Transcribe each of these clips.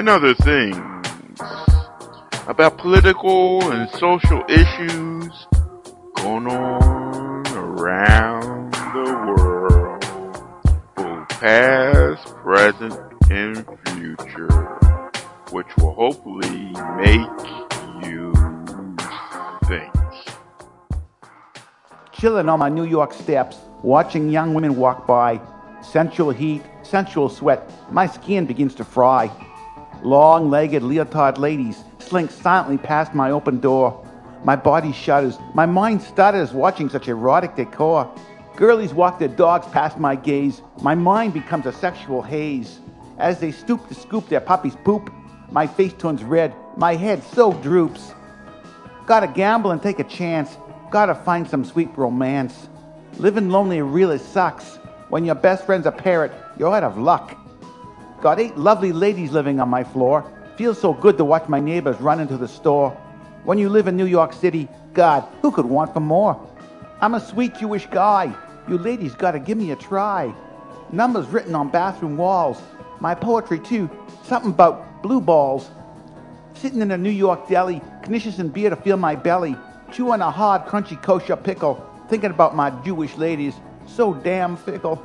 and other things. About political and social issues going on around the world, both past, present, and future, which will hopefully make you think. Chilling on my New York steps, watching young women walk by, sensual heat, sensual sweat, my skin begins to fry. Long legged leotard ladies slink silently past my open door. My body shudders, my mind stutters watching such erotic decor. Girlies walk their dogs past my gaze, my mind becomes a sexual haze. As they stoop to scoop their puppy's poop, my face turns red, my head so droops. Gotta gamble and take a chance, gotta find some sweet romance. Living lonely really sucks. When your best friend's a parrot, you're out of luck. Got eight lovely ladies living on my floor. Feels so good to watch my neighbors run into the store. When you live in New York City, God, who could want for more? I'm a sweet Jewish guy. You ladies gotta give me a try. Numbers written on bathroom walls. My poetry too. Something about blue balls. Sitting in a New York deli, knishes and beer to fill my belly. Chewing a hard, crunchy kosher pickle. Thinking about my Jewish ladies. So damn fickle.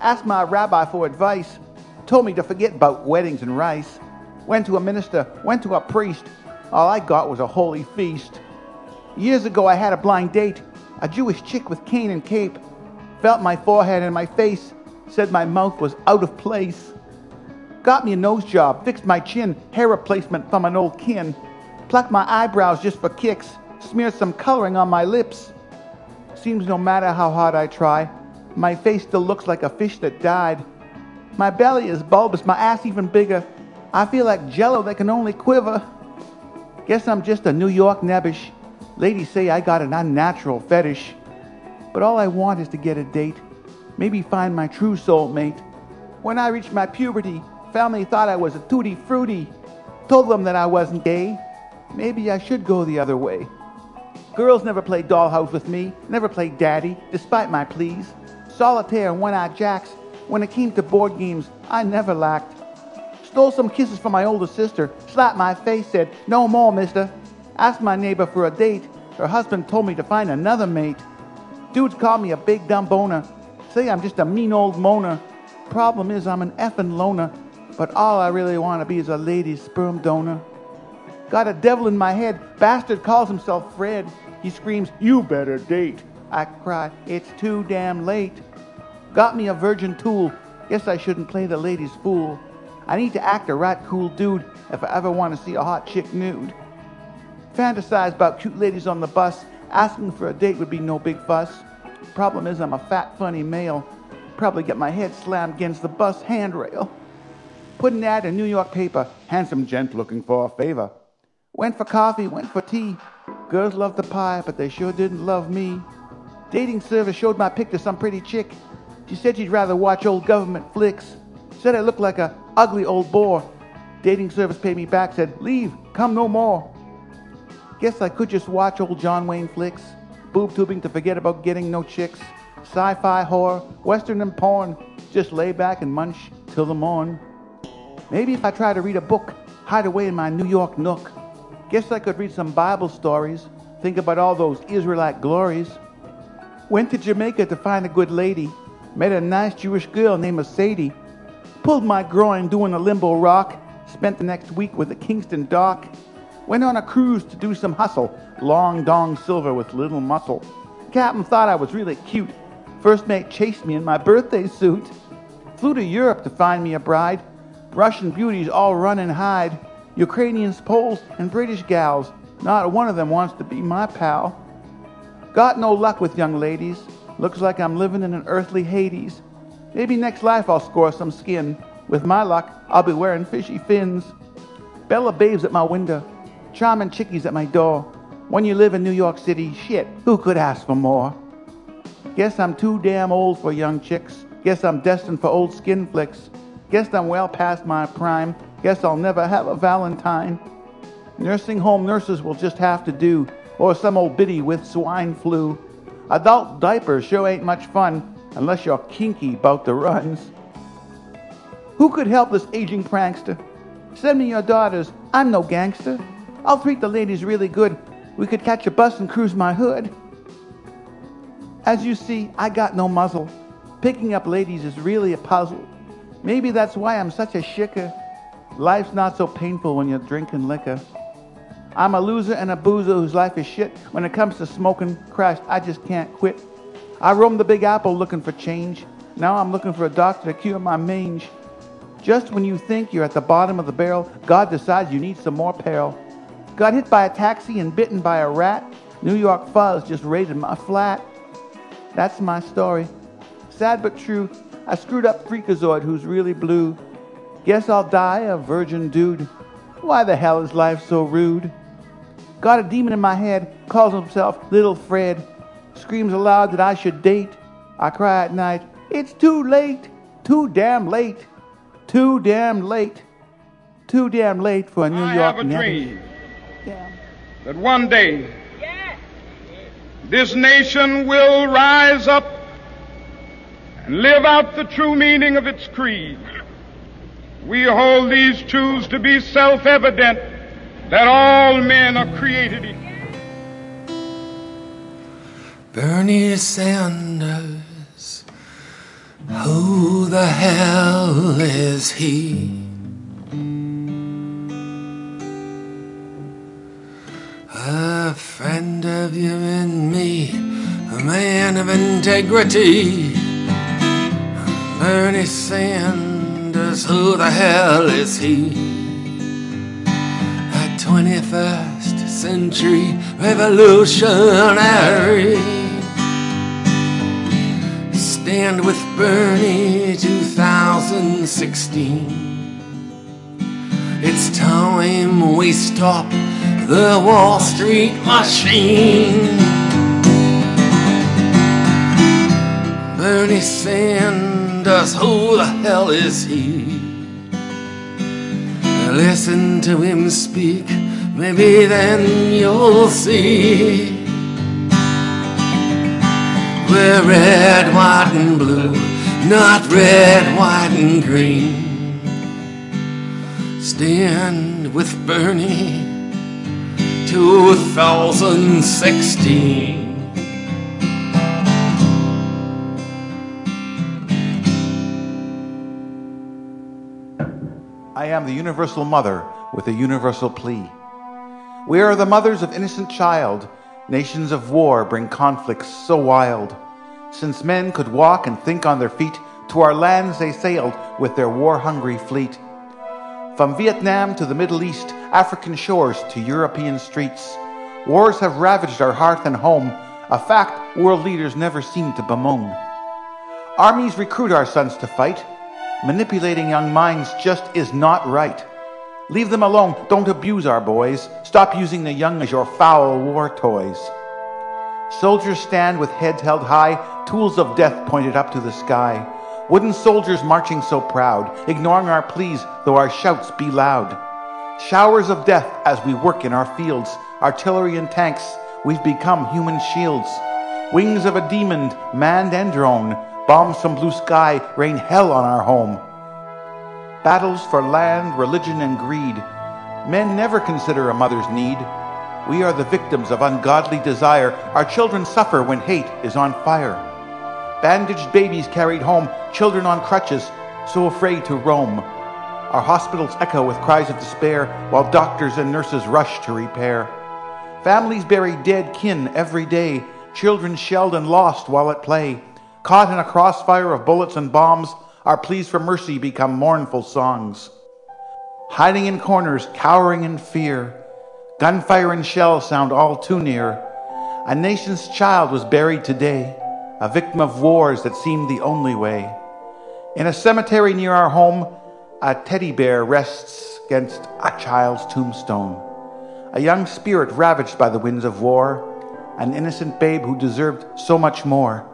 Ask my rabbi for advice told me to forget about weddings and rice. Went to a minister, went to a priest. All I got was a holy feast. Years ago, I had a blind date. A Jewish chick with cane and cape. Felt my forehead and my face. Said my mouth was out of place. Got me a nose job, fixed my chin, hair replacement from an old kin. Plucked my eyebrows just for kicks. Smeared some coloring on my lips. Seems no matter how hard I try, my face still looks like a fish that died. My belly is bulbous, my ass even bigger. I feel like jello that can only quiver. Guess I'm just a New York nebbish. Ladies say I got an unnatural fetish. But all I want is to get a date. Maybe find my true soulmate. When I reached my puberty, family thought I was a tutti frutti. Told them that I wasn't gay. Maybe I should go the other way. Girls never played dollhouse with me, never played daddy, despite my pleas. Solitaire and one-eyed jacks when it came to board games, I never lacked. Stole some kisses from my older sister, slapped my face, said, No more, mister. Asked my neighbor for a date. Her husband told me to find another mate. Dudes call me a big dumb boner. Say I'm just a mean old moaner. Problem is, I'm an effing loner. But all I really want to be is a lady's sperm donor. Got a devil in my head. Bastard calls himself Fred. He screams, You better date. I cry, It's too damn late. Got me a virgin tool. Guess I shouldn't play the ladies' fool. I need to act a right cool dude if I ever want to see a hot chick nude. Fantasize about cute ladies on the bus. Asking for a date would be no big fuss. Problem is, I'm a fat, funny male. Probably get my head slammed against the bus handrail. Put an ad in New York paper. Handsome gent looking for a favor. Went for coffee, went for tea. Girls loved the pie, but they sure didn't love me. Dating service showed my pic to some pretty chick. She said she'd rather watch old government flicks. Said I looked like a ugly old bore. Dating service paid me back, said, Leave, come no more. Guess I could just watch old John Wayne flicks. Boob tubing to forget about getting no chicks. Sci fi horror, western and porn. Just lay back and munch till the morn. Maybe if I try to read a book, hide away in my New York nook. Guess I could read some Bible stories. Think about all those Israelite glories. Went to Jamaica to find a good lady. Met a nice Jewish girl named Sadie. Pulled my groin doing a limbo rock. spent the next week with the Kingston Dock. Went on a cruise to do some hustle. Long dong silver with little muscle. Captain thought I was really cute. First mate chased me in my birthday suit. Flew to Europe to find me a bride. Russian beauties all run and hide. Ukrainians, Poles, and British gals. Not one of them wants to be my pal. Got no luck with young ladies. Looks like I'm living in an earthly Hades. Maybe next life I'll score some skin. With my luck, I'll be wearing fishy fins. Bella babes at my window. Charming chickies at my door. When you live in New York City, shit, who could ask for more? Guess I'm too damn old for young chicks. Guess I'm destined for old skin flicks. Guess I'm well past my prime. Guess I'll never have a Valentine. Nursing home nurses will just have to do, or some old biddy with swine flu. Adult diapers sure ain't much fun unless you're kinky about the runs. Who could help this aging prankster? Send me your daughters. I'm no gangster. I'll treat the ladies really good. We could catch a bus and cruise my hood. As you see, I got no muzzle. Picking up ladies is really a puzzle. Maybe that's why I'm such a shicker. Life's not so painful when you're drinking liquor. I'm a loser and a boozer whose life is shit. When it comes to smoking, Christ, I just can't quit. I roam the Big Apple looking for change. Now I'm looking for a doctor to cure my mange. Just when you think you're at the bottom of the barrel, God decides you need some more peril. Got hit by a taxi and bitten by a rat. New York fuzz just raided my flat. That's my story. Sad but true. I screwed up Freakazoid, who's really blue. Guess I'll die a virgin dude. Why the hell is life so rude? Got a demon in my head, calls himself Little Fred. Screams aloud that I should date. I cry at night, it's too late, too damn late, too damn late, too damn late for a New I York have a nettie. dream that one day this nation will rise up and live out the true meaning of its creed. We hold these truths to be self evident that all men are created equal. Bernie Sanders, who the hell is he? A friend of you and me, a man of integrity. Bernie Sanders, who the hell is he? A 21st century revolutionary. Stand with Bernie 2016. It's time we stop the Wall Street machine. Bernie Sanders, who the hell is he? Listen to him speak, maybe then you'll see. We're red, white, and blue, not red, white, and green. Stand with Bernie 2016. I am the universal mother with a universal plea. We are the mothers of innocent child. Nations of war bring conflicts so wild. Since men could walk and think on their feet, to our lands they sailed with their war hungry fleet. From Vietnam to the Middle East, African shores to European streets, wars have ravaged our hearth and home, a fact world leaders never seem to bemoan. Armies recruit our sons to fight. Manipulating young minds just is not right. Leave them alone. Don't abuse our boys. Stop using the young as your foul war toys. Soldiers stand with heads held high, tools of death pointed up to the sky. Wooden soldiers marching so proud, ignoring our pleas, though our shouts be loud. Showers of death as we work in our fields, artillery and tanks, we've become human shields. Wings of a demon, manned and drone, bombs from blue sky rain hell on our home. Battles for land, religion, and greed. Men never consider a mother's need. We are the victims of ungodly desire. Our children suffer when hate is on fire. Bandaged babies carried home, children on crutches, so afraid to roam. Our hospitals echo with cries of despair while doctors and nurses rush to repair. Families bury dead kin every day, children shelled and lost while at play. Caught in a crossfire of bullets and bombs, our pleas for mercy become mournful songs. Hiding in corners, cowering in fear, gunfire and shells sound all too near. A nation's child was buried today, a victim of wars that seemed the only way. In a cemetery near our home, a teddy bear rests against a child's tombstone. A young spirit ravaged by the winds of war, an innocent babe who deserved so much more.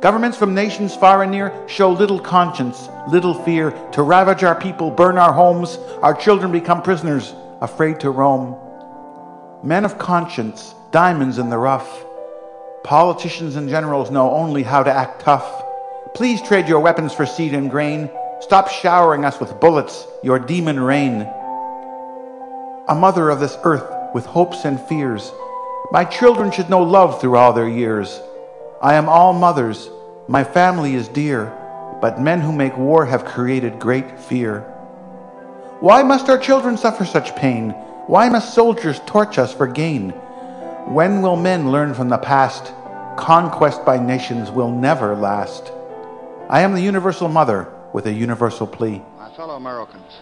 Governments from nations far and near show little conscience, little fear to ravage our people, burn our homes, our children become prisoners, afraid to roam. Men of conscience, diamonds in the rough. Politicians and generals know only how to act tough. Please trade your weapons for seed and grain. Stop showering us with bullets, your demon rain. A mother of this earth with hopes and fears. My children should know love through all their years. I am all mothers, my family is dear, but men who make war have created great fear. Why must our children suffer such pain? Why must soldiers torch us for gain? When will men learn from the past? Conquest by nations will never last. I am the universal mother with a universal plea. My fellow Americans,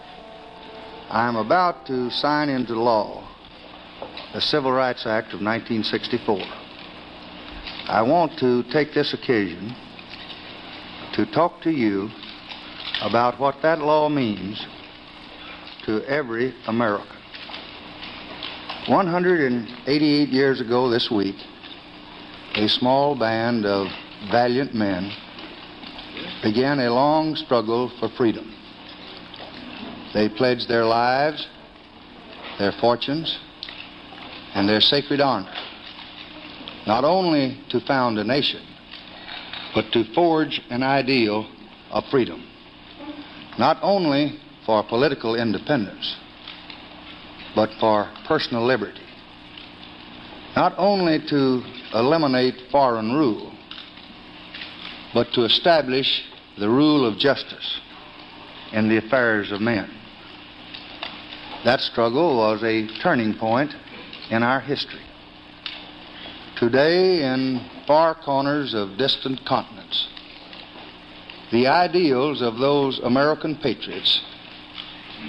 I am about to sign into law the Civil Rights Act of 1964. I want to take this occasion to talk to you about what that law means to every American. 188 years ago this week, a small band of valiant men began a long struggle for freedom. They pledged their lives, their fortunes, and their sacred honor not only to found a nation, but to forge an ideal of freedom, not only for political independence, but for personal liberty, not only to eliminate foreign rule, but to establish the rule of justice in the affairs of men. That struggle was a turning point in our history. Today, in far corners of distant continents, the ideals of those American patriots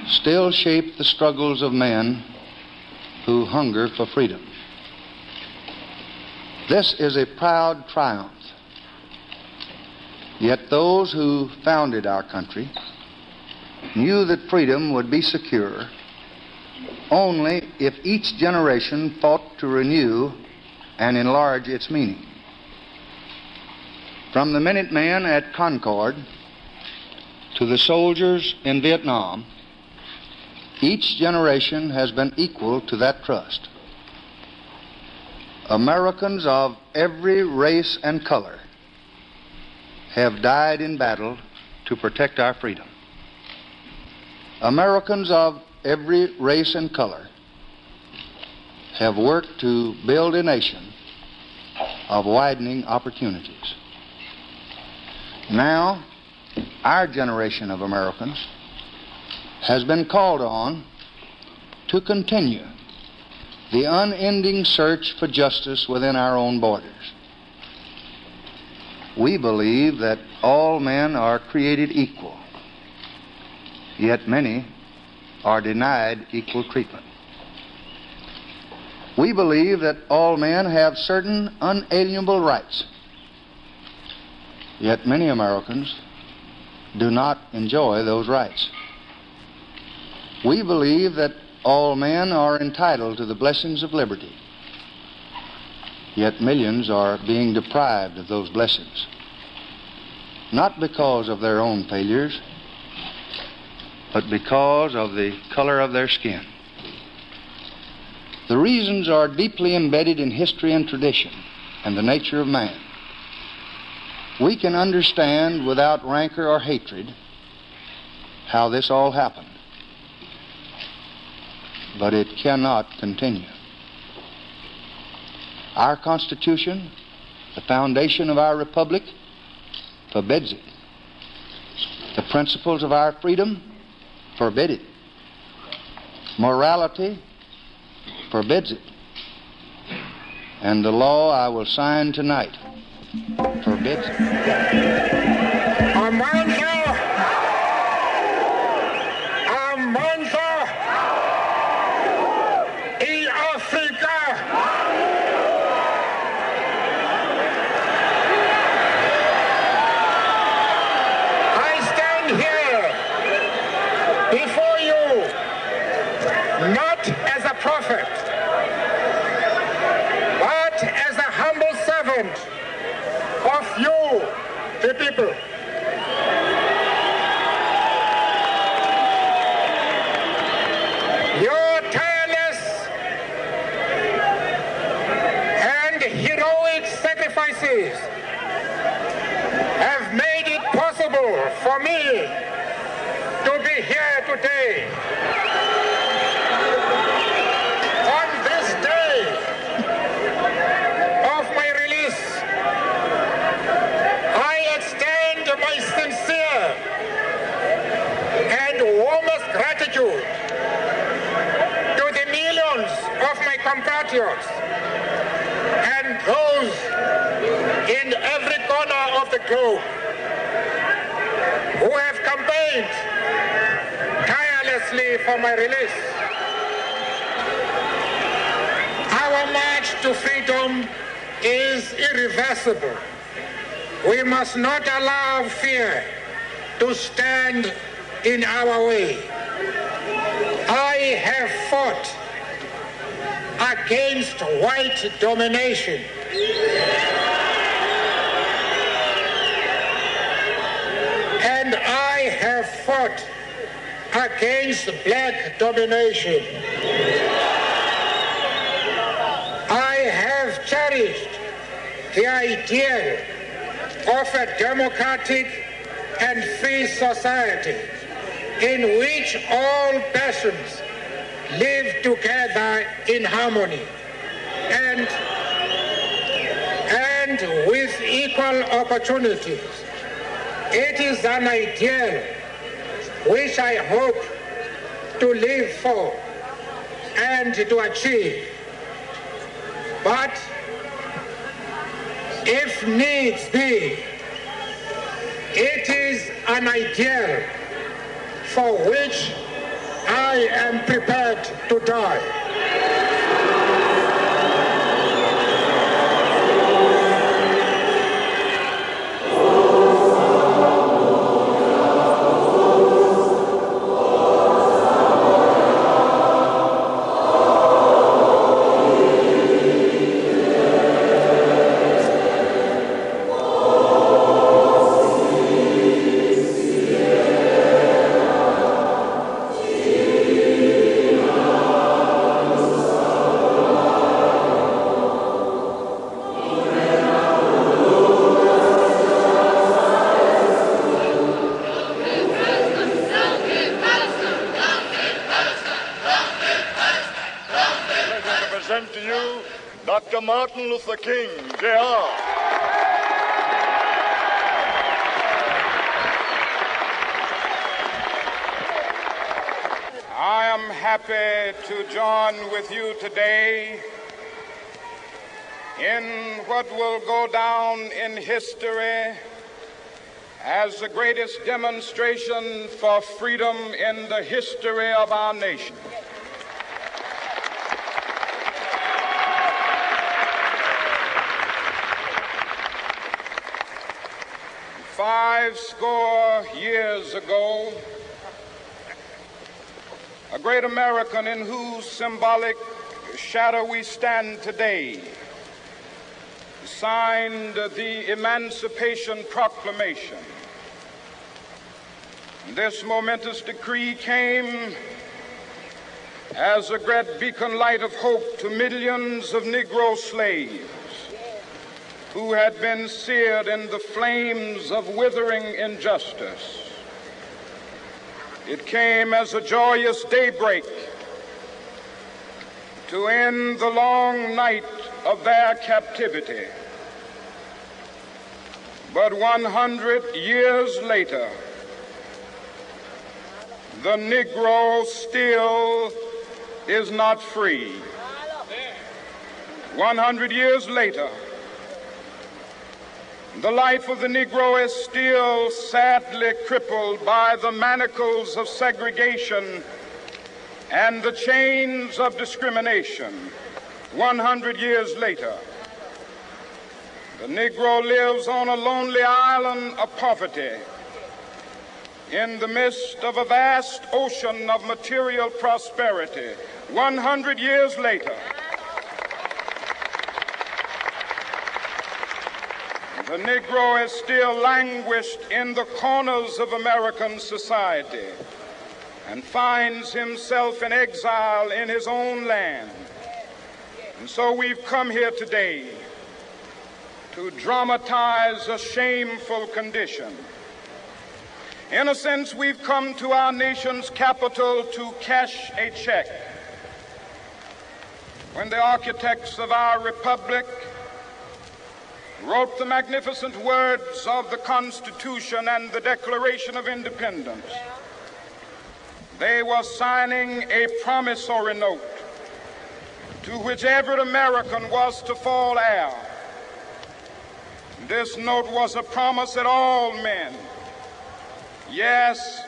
still shape the struggles of men who hunger for freedom. This is a proud triumph. Yet those who founded our country knew that freedom would be secure only if each generation fought to renew and enlarge its meaning. From the Minutemen at Concord to the soldiers in Vietnam, each generation has been equal to that trust. Americans of every race and color have died in battle to protect our freedom. Americans of every race and color have worked to build a nation of widening opportunities. Now, our generation of Americans has been called on to continue the unending search for justice within our own borders. We believe that all men are created equal, yet many are denied equal treatment. We believe that all men have certain unalienable rights. Yet many Americans do not enjoy those rights. We believe that all men are entitled to the blessings of liberty. Yet millions are being deprived of those blessings. Not because of their own failures, but because of the color of their skin. The reasons are deeply embedded in history and tradition and the nature of man. We can understand without rancor or hatred how this all happened. But it cannot continue. Our Constitution, the foundation of our republic, forbids it. The principles of our freedom forbid it. Morality forbids it. And the law I will sign tonight forbids it. Amandla! Amandla! In Africa! I stand here before you not as a prophet, but as a humble servant of you, the people. Your tireless and heroic sacrifices have made it possible for me to be here today. On this day of my release, I extend my sincere and warmest gratitude to the millions of my compatriots and those in every corner of the globe who have campaigned tirelessly for my release. Our march to freedom is irreversible. We must not allow fear to stand in our way. I have fought against white domination. And I have fought against black domination. I have cherished the ideal of a democratic and free society in which all persons live together in harmony and, and with equal opportunities. It is an ideal which I hope to live for and to achieve. But if needs be, it is an ideal for which I am prepared to die. History as the greatest demonstration for freedom in the history of our nation. Five score years ago, a great American in whose symbolic shadow we stand today signed the Emancipation Proclamation. This momentous decree came as a great beacon light of hope to millions of Negro slaves who had been seared in the flames of withering injustice. It came as a joyous daybreak to end the long night of their captivity. But 100 years later, the Negro still is not free. 100 years later, the life of the Negro is still sadly crippled by the manacles of segregation and the chains of discrimination. 100 years later, the Negro lives on a lonely island of poverty in the midst of a vast ocean of material prosperity. 100 years later, the Negro is still languished in the corners of American society and finds himself in exile in his own land. And so we've come here today to dramatize a shameful condition. In a sense, we've come to our nation's capital to cash a check. When the architects of our republic wrote the magnificent words of the Constitution and the Declaration of Independence, they were signing a promissory note to which every American was to fall heir. This note was a promise that all men, yes,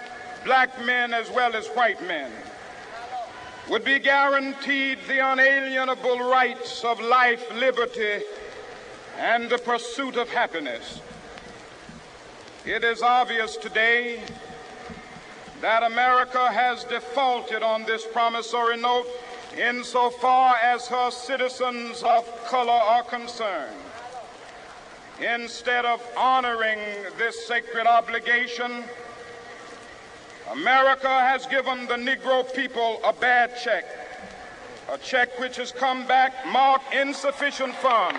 black men as well as white men, would be guaranteed the unalienable rights of life, liberty, and the pursuit of happiness. It is obvious today that America has defaulted on this promissory note insofar as her citizens of color are concerned. Instead of honoring this sacred obligation, America has given the Negro people a bad check, a check which has come back marked insufficient funds.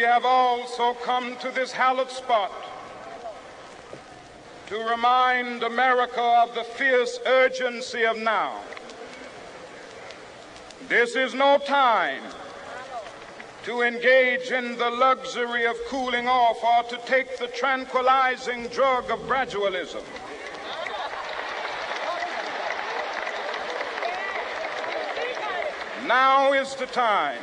We have also come to this hallowed spot to remind America of the fierce urgency of now. This is no time to engage in the luxury of cooling off or to take the tranquilizing drug of gradualism. Now is the time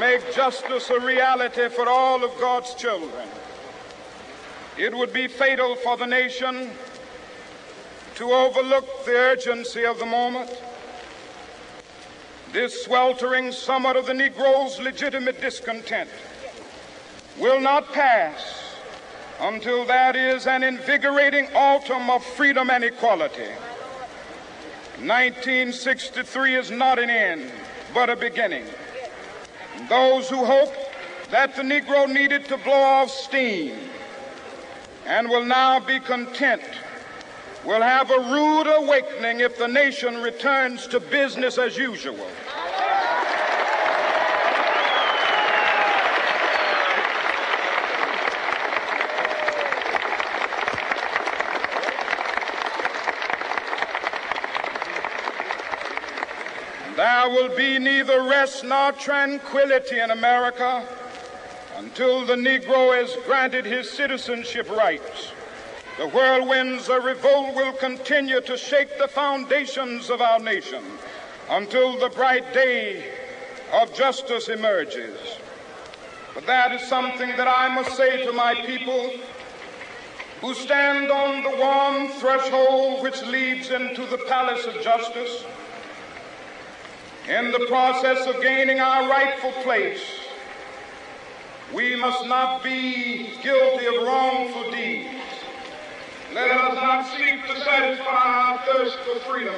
make justice a reality for all of God's children. It would be fatal for the nation to overlook the urgency of the moment. This sweltering summit of the Negro's legitimate discontent will not pass until that is an invigorating autumn of freedom and equality. 1963 is not an end, but a beginning. Those who hope that the Negro needed to blow off steam and will now be content will have a rude awakening if the nation returns to business as usual. There will be neither rest nor tranquility in America until the Negro is granted his citizenship rights. The whirlwinds of revolt will continue to shake the foundations of our nation until the bright day of justice emerges. But that is something that I must say to my people who stand on the warm threshold which leads into the palace of justice. In the process of gaining our rightful place, we must not be guilty of wrongful deeds. Let us not seek to satisfy our thirst for freedom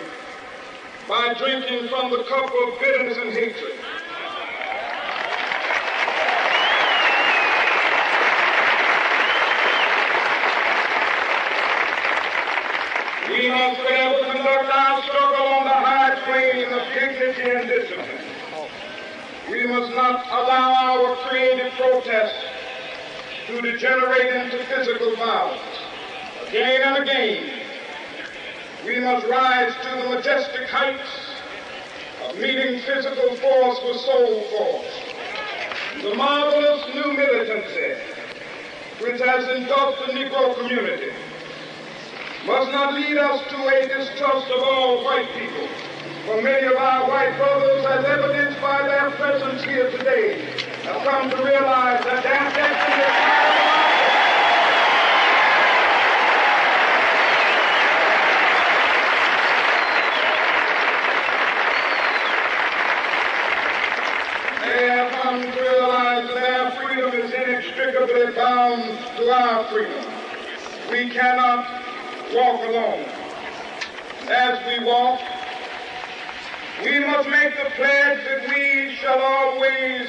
by drinking from the cup of bitterness and hatred. We must fail to conduct our plane of dignity and discipline. We must not allow our creative protest to degenerate into physical violence. Again and again, we must rise to the majestic heights of meeting physical force with soul force. The marvelous new militancy which has engulfed the Negro community must not lead us to a distrust of all white people. For many of our white brothers, as evidenced by their presence here today, have come to realize that their destiny is They have come to realize freedom is inextricably bound to our freedom. We cannot walk alone. As we walk, we must make the pledge that we shall always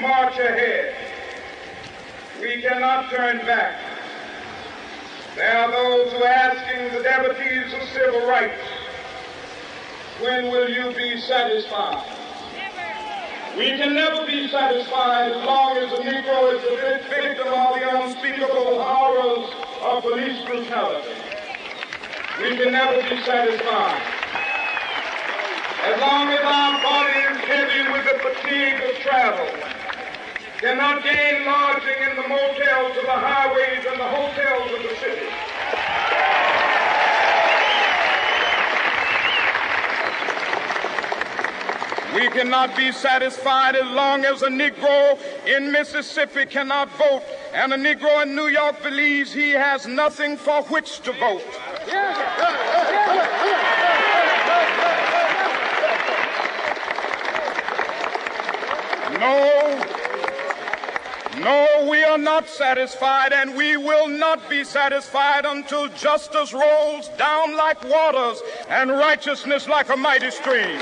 march ahead. We cannot turn back. There are those who are asking the devotees of civil rights, when will you be satisfied? We can never be satisfied as long as the Negro is the victim of the unspeakable horrors of police brutality. We can never be satisfied. As long as our body is heavy with the fatigue of travel, cannot gain lodging in the motels of the highways and the hotels of the city. We cannot be satisfied as long as a Negro in Mississippi cannot vote and a Negro in New York believes he has nothing for which to vote. No, no, we are not satisfied, and we will not be satisfied until justice rolls down like waters and righteousness like a mighty stream.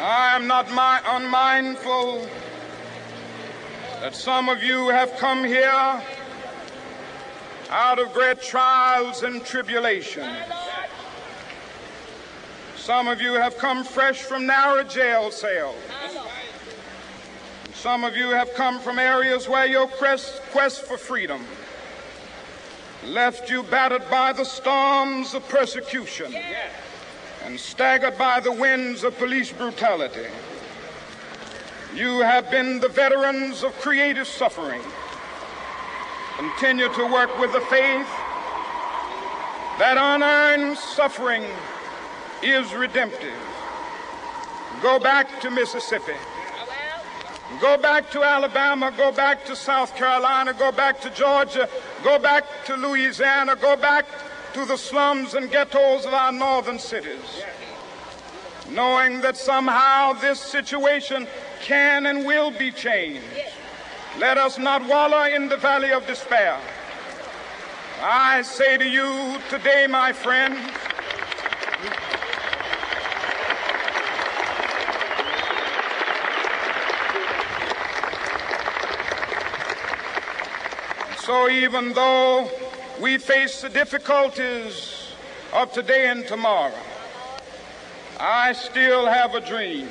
I am not my, unmindful that some of you have come here out of great trials and tribulations. Some of you have come fresh from narrow jail cells. Some of you have come from areas where your quest, quest for freedom left you battered by the storms of persecution and staggered by the winds of police brutality. You have been the veterans of creative suffering. Continue to work with the faith that unearned suffering is redemptive. Go back to Mississippi. Go back to Alabama, go back to South Carolina, go back to Georgia, go back to Louisiana, go back to the slums and ghettos of our northern cities, knowing that somehow this situation can and will be changed. Let us not wallow in the valley of despair. I say to you today, my friends, So even though we face the difficulties of today and tomorrow, I still have a dream.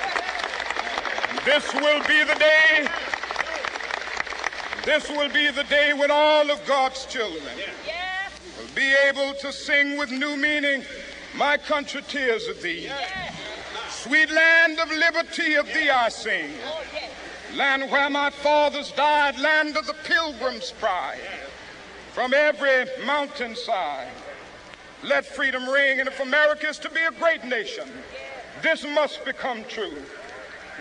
This will be the day. This will be the day when all of God's children will be able to sing with new meaning, My country, tears of thee. Sweet land of liberty, of thee I sing. Land where my fathers died, land of the pilgrim's pride. From every mountainside, let freedom ring. And if America is to be a great nation, this must become true.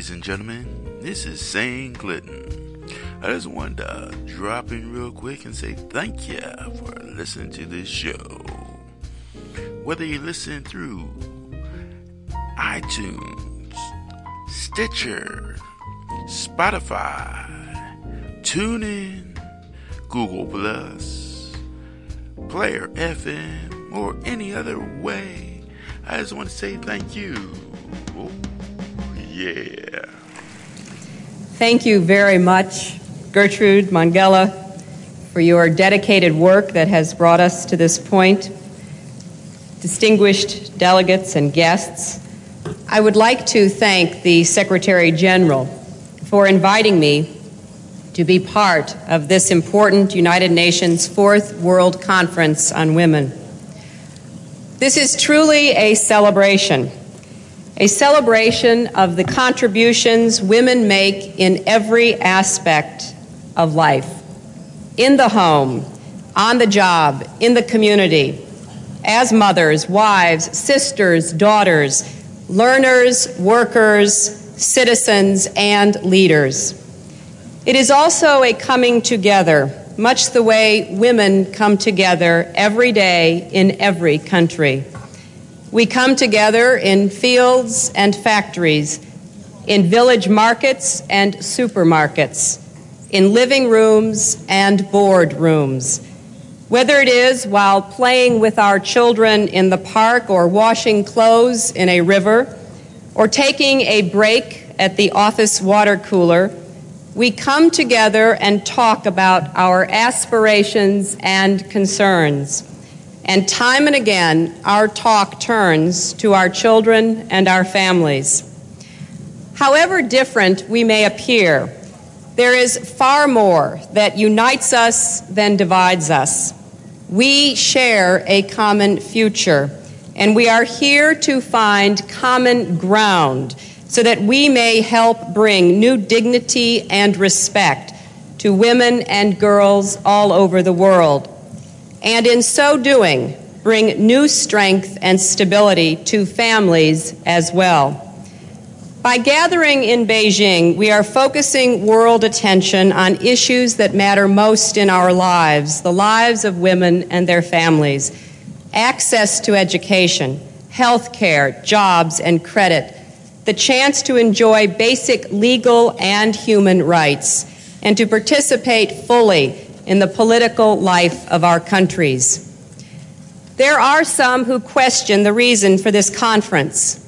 Ladies and gentlemen. This is St. Clinton. I just wanted to drop in real quick and say thank you for listening to this show. Whether you listen through iTunes, Stitcher, Spotify, TuneIn, Google Play, Player FM, or any other way, I just want to say thank you. Yeah. Thank you very much, Gertrude Mongella, for your dedicated work that has brought us to this point. Distinguished delegates and guests, I would like to thank the Secretary General for inviting me to be part of this important United Nations Fourth World Conference on Women. This is truly a celebration, a celebration of the contributions women make in every aspect of life in the home, on the job, in the community, as mothers, wives, sisters, daughters, learners, workers, citizens, and leaders. It is also a coming together, much the way women come together every day in every country. We come together in fields and factories, in village markets and supermarkets, in living rooms and board rooms. Whether it is while playing with our children in the park or washing clothes in a river, or taking a break at the office water cooler, we come together and talk about our aspirations and concerns. And time and again, our talk turns to our children and our families. However different we may appear, there is far more that unites us than divides us. We share a common future, and we are here to find common ground so that we may help bring new dignity and respect to women and girls all over the world. And in so doing, bring new strength and stability to families as well. By gathering in Beijing, we are focusing world attention on issues that matter most in our lives the lives of women and their families access to education, health care, jobs, and credit, the chance to enjoy basic legal and human rights, and to participate fully in the political life of our countries. There are some who question the reason for this conference.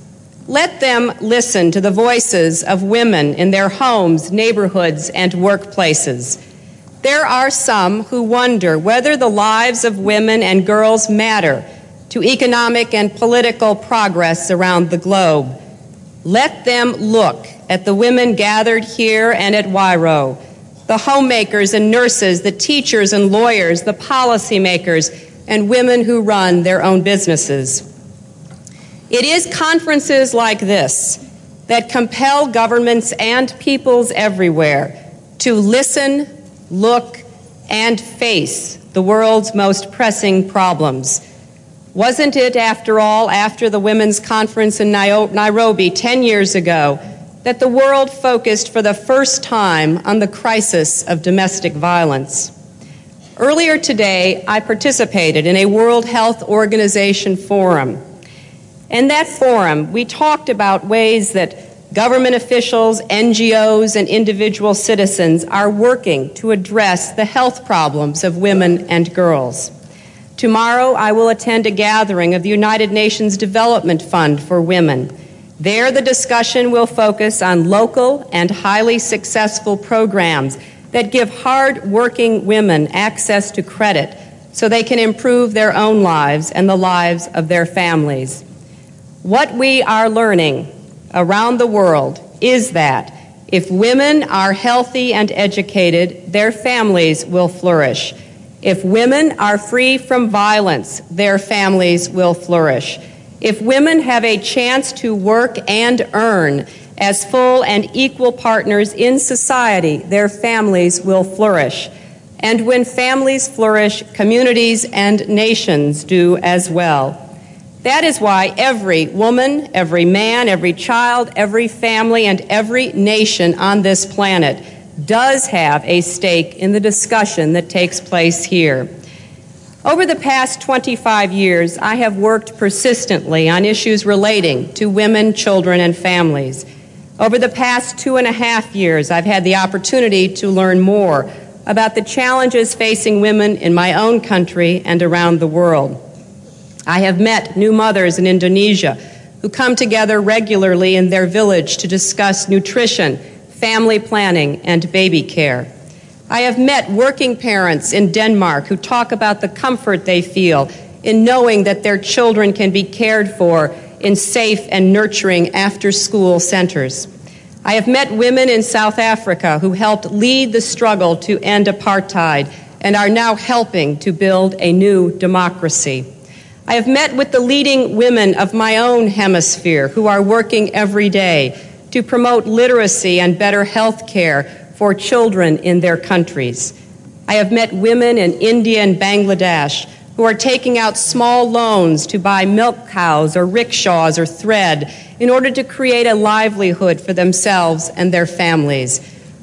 Let them listen to the voices of women in their homes, neighborhoods, and workplaces. There are some who wonder whether the lives of women and girls matter to economic and political progress around the globe. Let them look at the women gathered here and at Huairou, the homemakers and nurses, the teachers and lawyers, the policymakers, and women who run their own businesses. It is conferences like this that compel governments and peoples everywhere to listen, look, and face the world's most pressing problems. Wasn't it, after all, after the Women's Conference in Nairobi 10 years ago, that the world focused for the first time on the crisis of domestic violence? Earlier today, I participated in a World Health Organization forum in that forum, we talked about ways that government officials, NGOs, and individual citizens are working to address the health problems of women and girls. Tomorrow, I will attend a gathering of the United Nations Development Fund for Women. There, the discussion will focus on local and highly successful programs that give hard working women access to credit so they can improve their own lives and the lives of their families. What we are learning around the world is that if women are healthy and educated, their families will flourish. If women are free from violence, their families will flourish. If women have a chance to work and earn as full and equal partners in society, their families will flourish. And when families flourish, communities and nations do as well. That is why every woman, every man, every child, every family, and every nation on this planet does have a stake in the discussion that takes place here. Over the past 25 years, I have worked persistently on issues relating to women, children, and families. Over the past two and a half years, I've had the opportunity to learn more about the challenges facing women in my own country and around the world. I have met new mothers in Indonesia who come together regularly in their village to discuss nutrition, family planning, and baby care. I have met working parents in Denmark who talk about the comfort they feel in knowing that their children can be cared for in safe and nurturing after school centers. I have met women in South Africa who helped lead the struggle to end apartheid and are now helping to build a new democracy. I have met with the leading women of my own hemisphere who are working every day to promote literacy and better health care for children in their countries. I have met women in India and Bangladesh who are taking out small loans to buy milk cows or rickshaws or thread in order to create a livelihood for themselves and their families.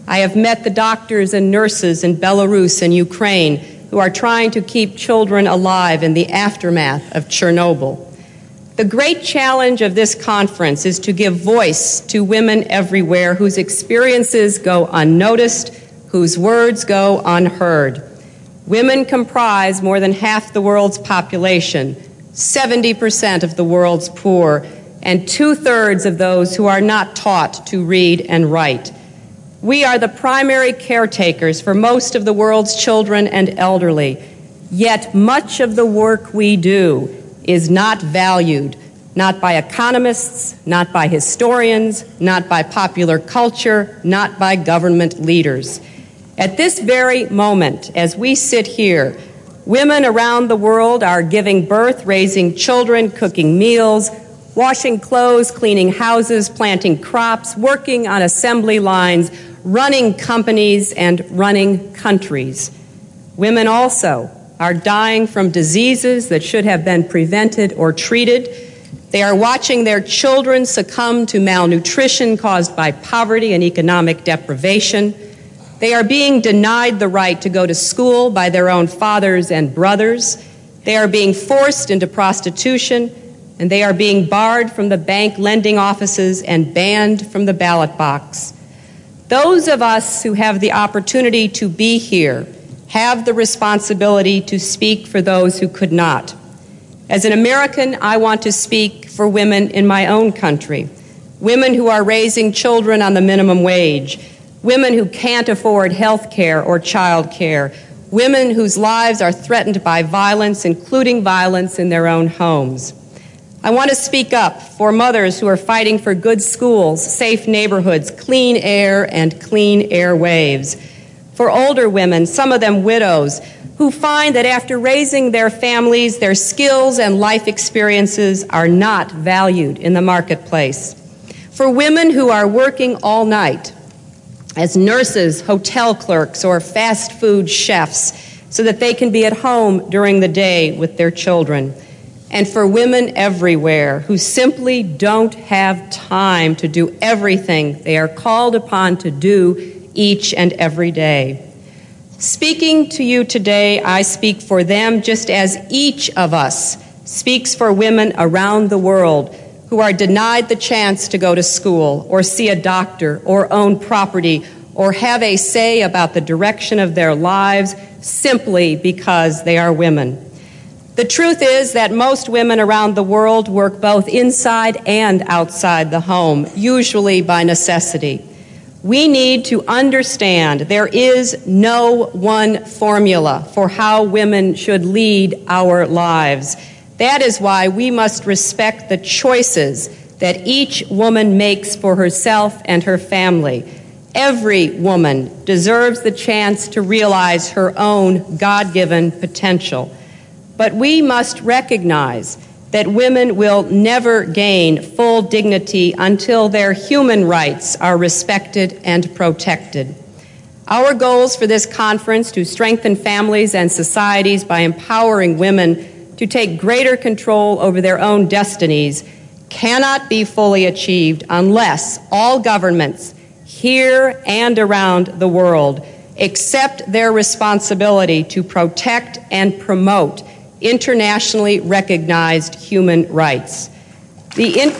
I have met the doctors and nurses in Belarus and Ukraine who are trying to keep children alive in the aftermath of Chernobyl. The great challenge of this conference is to give voice to women everywhere whose experiences go unnoticed, whose words go unheard. Women comprise more than half the world's population, 70% of the world's poor, and two thirds of those who are not taught to read and write. We are the primary caretakers for most of the world's children and elderly, yet much of the work we do is not valued, not by economists, not by historians, not by popular culture, not by government leaders. At this very moment, as we sit here, women around the world are giving birth, raising children, cooking meals, washing clothes, cleaning houses, planting crops, working on assembly lines, running companies, and running countries. Women also are dying from diseases that should have been prevented or treated. They are watching their children succumb to malnutrition caused by poverty and economic deprivation. They are being denied the right to go to school by their own fathers and brothers. They are being forced into prostitution, and they are being barred from the bank lending offices and banned from the ballot box. Those of us who have the opportunity to be here have the responsibility to speak for those who could not. As an American, I want to speak for women in my own country, women who are raising children on the minimum wage women who can't afford health care or child care, women whose lives are threatened by violence, including violence in their own homes. I want to speak up for mothers who are fighting for good schools, safe neighborhoods, clean air, and clean airwaves. For older women, some of them widows, who find that after raising their families, their skills and life experiences are not valued in the marketplace. For women who are working all night, as nurses, hotel clerks, or fast food chefs so that they can be at home during the day with their children. And for women everywhere who simply don't have time to do everything they are called upon to do each and every day. Speaking to you today, I speak for them just as each of us speaks for women around the world who are denied the chance to go to school or see a doctor or own property or have a say about the direction of their lives simply because they are women. The truth is that most women around the world work both inside and outside the home, usually by necessity. We need to understand there is no one formula for how women should lead our lives. That is why we must respect the choices that each woman makes for herself and her family. Every woman deserves the chance to realize her own God given potential. But we must recognize that women will never gain full dignity until their human rights are respected and protected. Our goals for this conference to strengthen families and societies by empowering women to take greater control over their own destinies cannot be fully achieved unless all governments here and around the world accept their responsibility to protect and promote internationally recognized human rights. The in-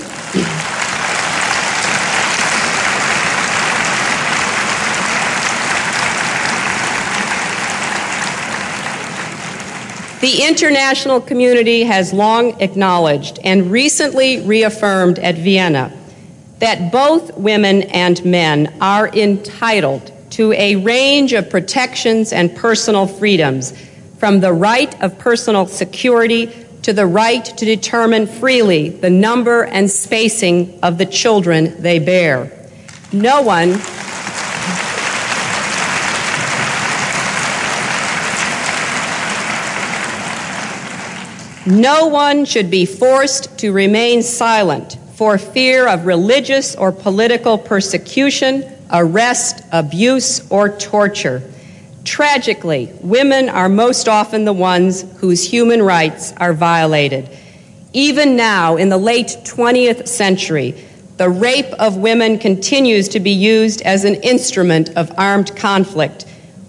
The international community has long acknowledged and recently reaffirmed at Vienna that both women and men are entitled to a range of protections and personal freedoms, from the right of personal security to the right to determine freely the number and spacing of the children they bear. No one No one should be forced to remain silent for fear of religious or political persecution, arrest, abuse, or torture. Tragically, women are most often the ones whose human rights are violated. Even now, in the late 20th century, the rape of women continues to be used as an instrument of armed conflict.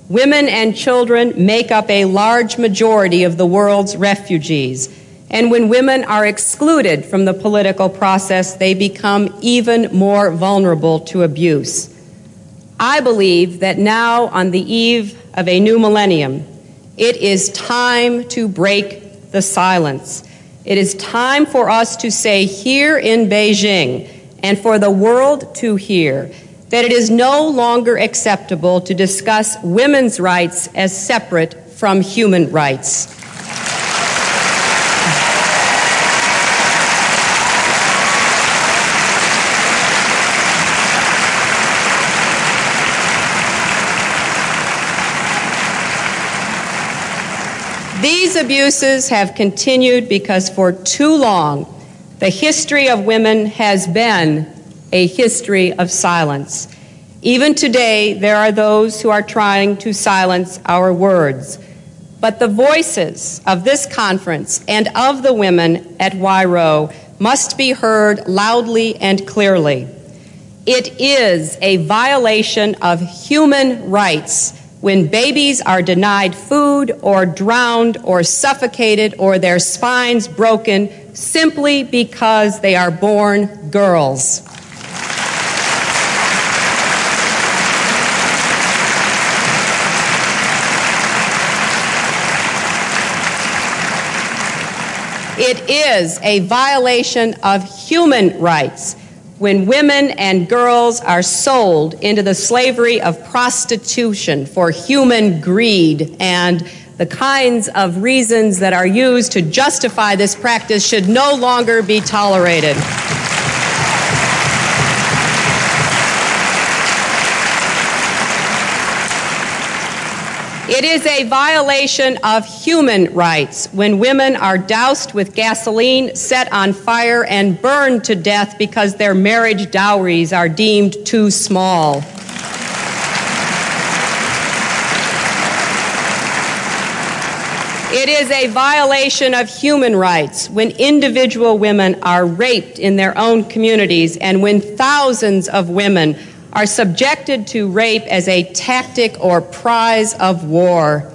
Women and children make up a large majority of the world's refugees. And when women are excluded from the political process, they become even more vulnerable to abuse. I believe that now, on the eve of a new millennium, it is time to break the silence. It is time for us to say here in Beijing and for the world to hear that it is no longer acceptable to discuss women's rights as separate from human rights. These abuses have continued because for too long the history of women has been a history of silence. Even today, there are those who are trying to silence our words. But the voices of this conference and of the women at Huairou must be heard loudly and clearly. It is a violation of human rights when babies are denied food or drowned or suffocated or their spines broken simply because they are born girls. It is a violation of human rights when women and girls are sold into the slavery of prostitution for human greed and the kinds of reasons that are used to justify this practice should no longer be tolerated. It is a violation of human rights when women are doused with gasoline, set on fire, and burned to death because their marriage dowries are deemed too small. It is a violation of human rights when individual women are raped in their own communities and when thousands of women are subjected to rape as a tactic or prize of war.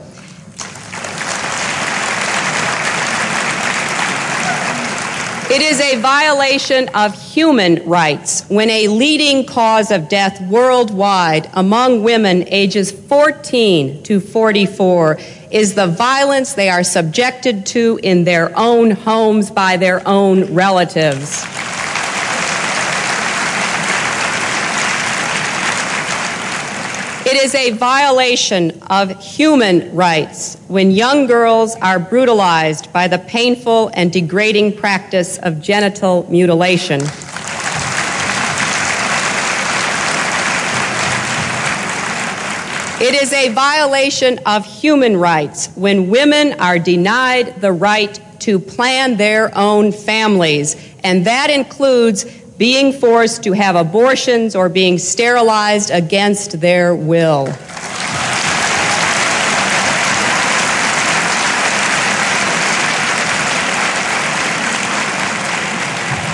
It is a violation of human rights when a leading cause of death worldwide among women ages 14 to 44 is the violence they are subjected to in their own homes by their own relatives. It is a violation of human rights when young girls are brutalized by the painful and degrading practice of genital mutilation. It is a violation of human rights when women are denied the right to plan their own families, and that includes being forced to have abortions or being sterilized against their will.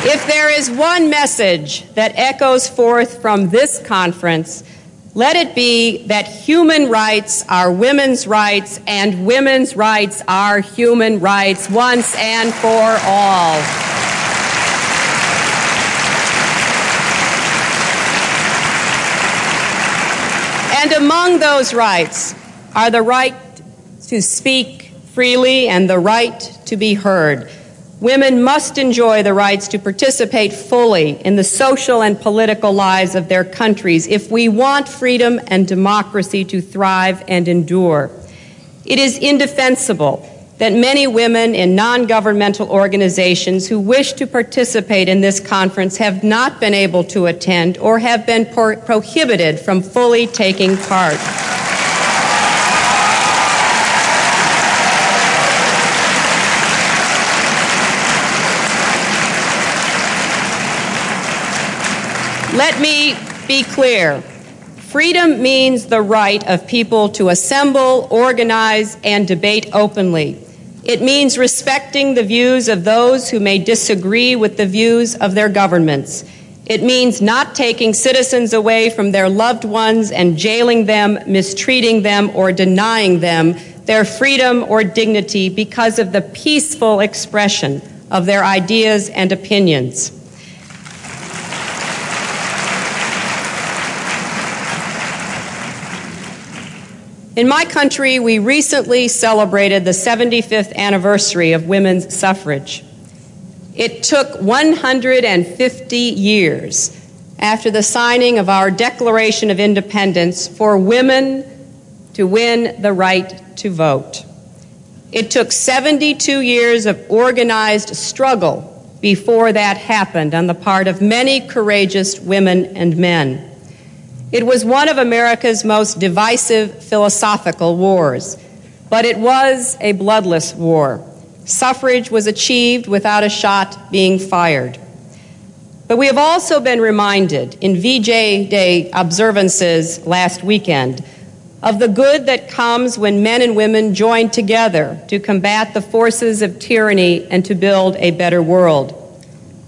If there is one message that echoes forth from this conference, let it be that human rights are women's rights and women's rights are human rights once and for all. And among those rights are the right to speak freely and the right to be heard. Women must enjoy the rights to participate fully in the social and political lives of their countries if we want freedom and democracy to thrive and endure. It is indefensible that many women in non governmental organizations who wish to participate in this conference have not been able to attend or have been pro- prohibited from fully taking part. Let me be clear. Freedom means the right of people to assemble, organize, and debate openly. It means respecting the views of those who may disagree with the views of their governments. It means not taking citizens away from their loved ones and jailing them, mistreating them, or denying them their freedom or dignity because of the peaceful expression of their ideas and opinions. In my country, we recently celebrated the 75th anniversary of women's suffrage. It took 150 years after the signing of our Declaration of Independence for women to win the right to vote. It took 72 years of organized struggle before that happened on the part of many courageous women and men. It was one of America's most divisive philosophical wars, but it was a bloodless war. Suffrage was achieved without a shot being fired. But we have also been reminded in VJ Day observances last weekend of the good that comes when men and women join together to combat the forces of tyranny and to build a better world.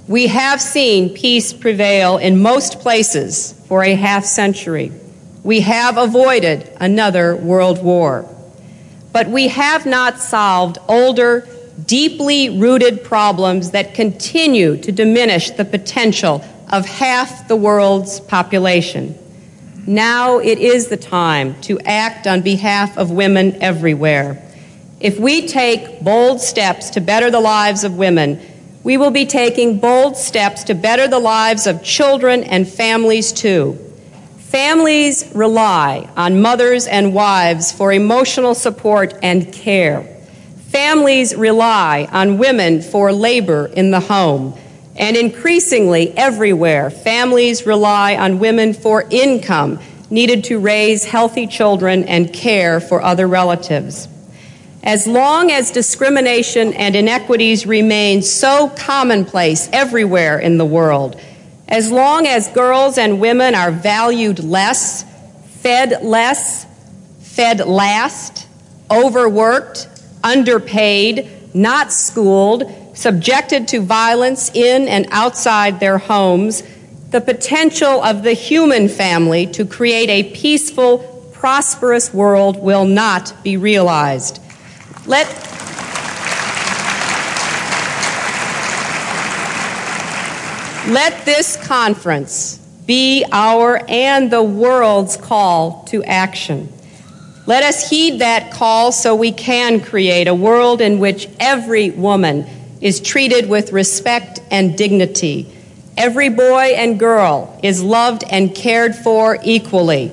We have seen peace prevail in most places for a half century. We have avoided another world war. But we have not solved older, deeply rooted problems that continue to diminish the potential of half the world's population. Now it is the time to act on behalf of women everywhere. If we take bold steps to better the lives of women, we will be taking bold steps to better the lives of children and families too. Families rely on mothers and wives for emotional support and care. Families rely on women for labor in the home. And increasingly, everywhere, families rely on women for income needed to raise healthy children and care for other relatives. As long as discrimination and inequities remain so commonplace everywhere in the world, as long as girls and women are valued less, fed less, fed last, overworked, underpaid, not schooled, subjected to violence in and outside their homes, the potential of the human family to create a peaceful, prosperous world will not be realized. Let Let this conference be our and the world's call to action. Let us heed that call so we can create a world in which every woman is treated with respect and dignity. Every boy and girl is loved and cared for equally.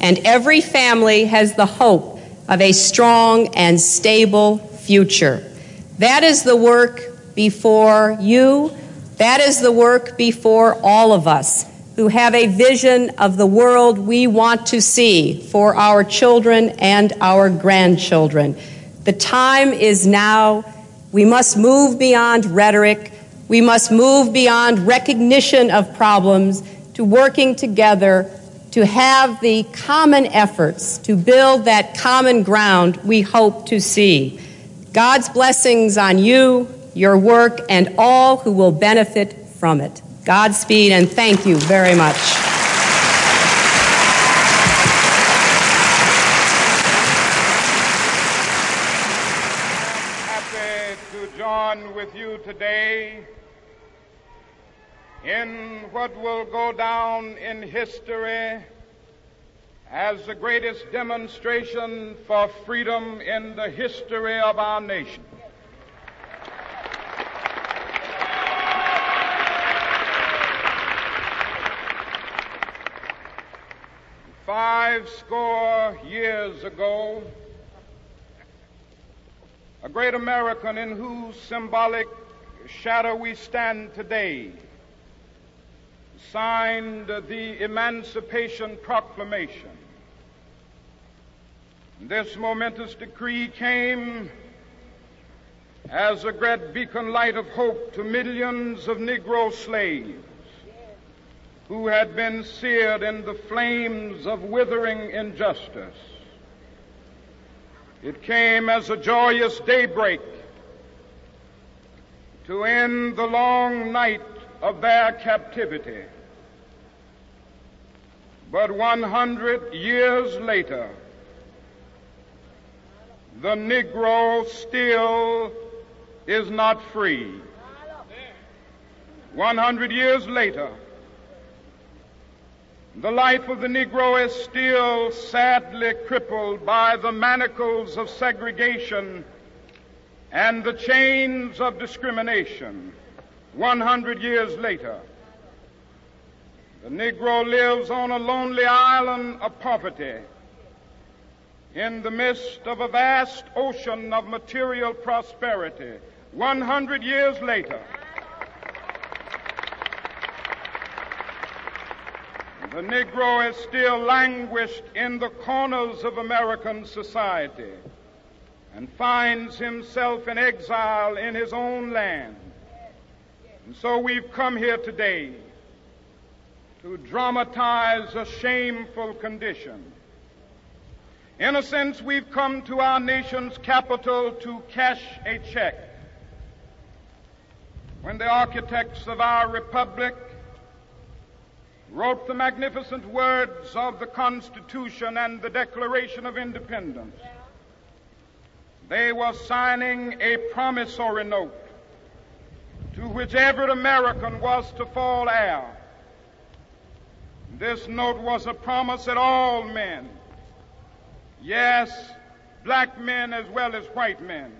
And every family has the hope of a strong and stable future. That is the work before you. That is the work before all of us who have a vision of the world we want to see for our children and our grandchildren. The time is now. We must move beyond rhetoric. We must move beyond recognition of problems to working together to have the common efforts to build that common ground we hope to see. God's blessings on you, your work, and all who will benefit from it. Godspeed and thank you very much. happy to join with you today in what will go down in history as the greatest demonstration for freedom in the history of our nation. Five score years ago, a great American in whose symbolic shadow we stand today signed the Emancipation Proclamation. This momentous decree came as a great beacon light of hope to millions of Negro slaves who had been seared in the flames of withering injustice. It came as a joyous daybreak to end the long night of their captivity. But 100 years later, the Negro still is not free. 100 years later, the life of the Negro is still sadly crippled by the manacles of segregation and the chains of discrimination. 100 years later, the Negro lives on a lonely island of poverty in the midst of a vast ocean of material prosperity. 100 years later, the Negro is still languished in the corners of American society and finds himself in exile in his own land. And so we've come here today to dramatize a shameful condition. In a sense, we've come to our nation's capital to cash a check. When the architects of our republic wrote the magnificent words of the Constitution and the Declaration of Independence, they were signing a promissory note to which every American was to fall heir. This note was a promise that all men, yes, black men as well as white men,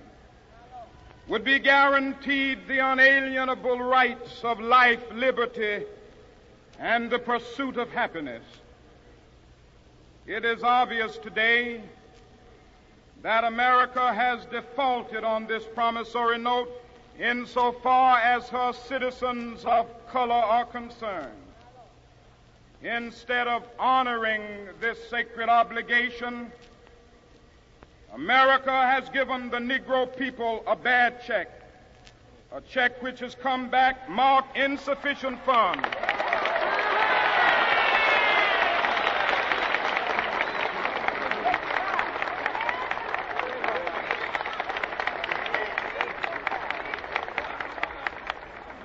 would be guaranteed the unalienable rights of life, liberty, and the pursuit of happiness. It is obvious today that America has defaulted on this promissory note insofar as her citizens of color are concerned. Instead of honoring this sacred obligation, America has given the Negro people a bad check, a check which has come back marked insufficient funds.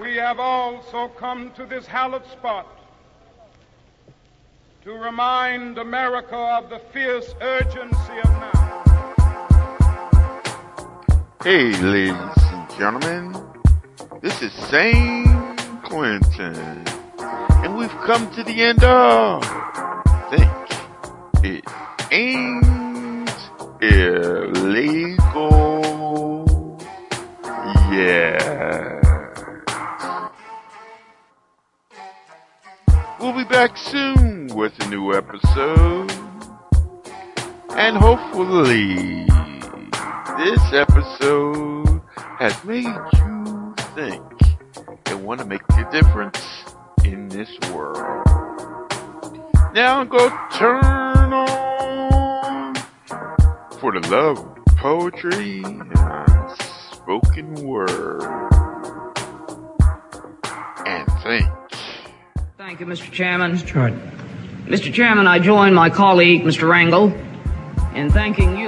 We have also come to this hallowed spot to remind America of the fierce urgency of now. Hey, ladies and gentlemen, this is St. Clinton, and we've come to the end of Think It Ain't Illegal. Yeah. Back soon with a new episode. And hopefully, this episode has made you think and want to make a difference in this world. Now go turn on for the love of poetry and spoken word. And think. Thank you, Mr. Chairman. Mr. Jordan. Mr. Chairman, I join my colleague, Mr. Rangel, in thanking you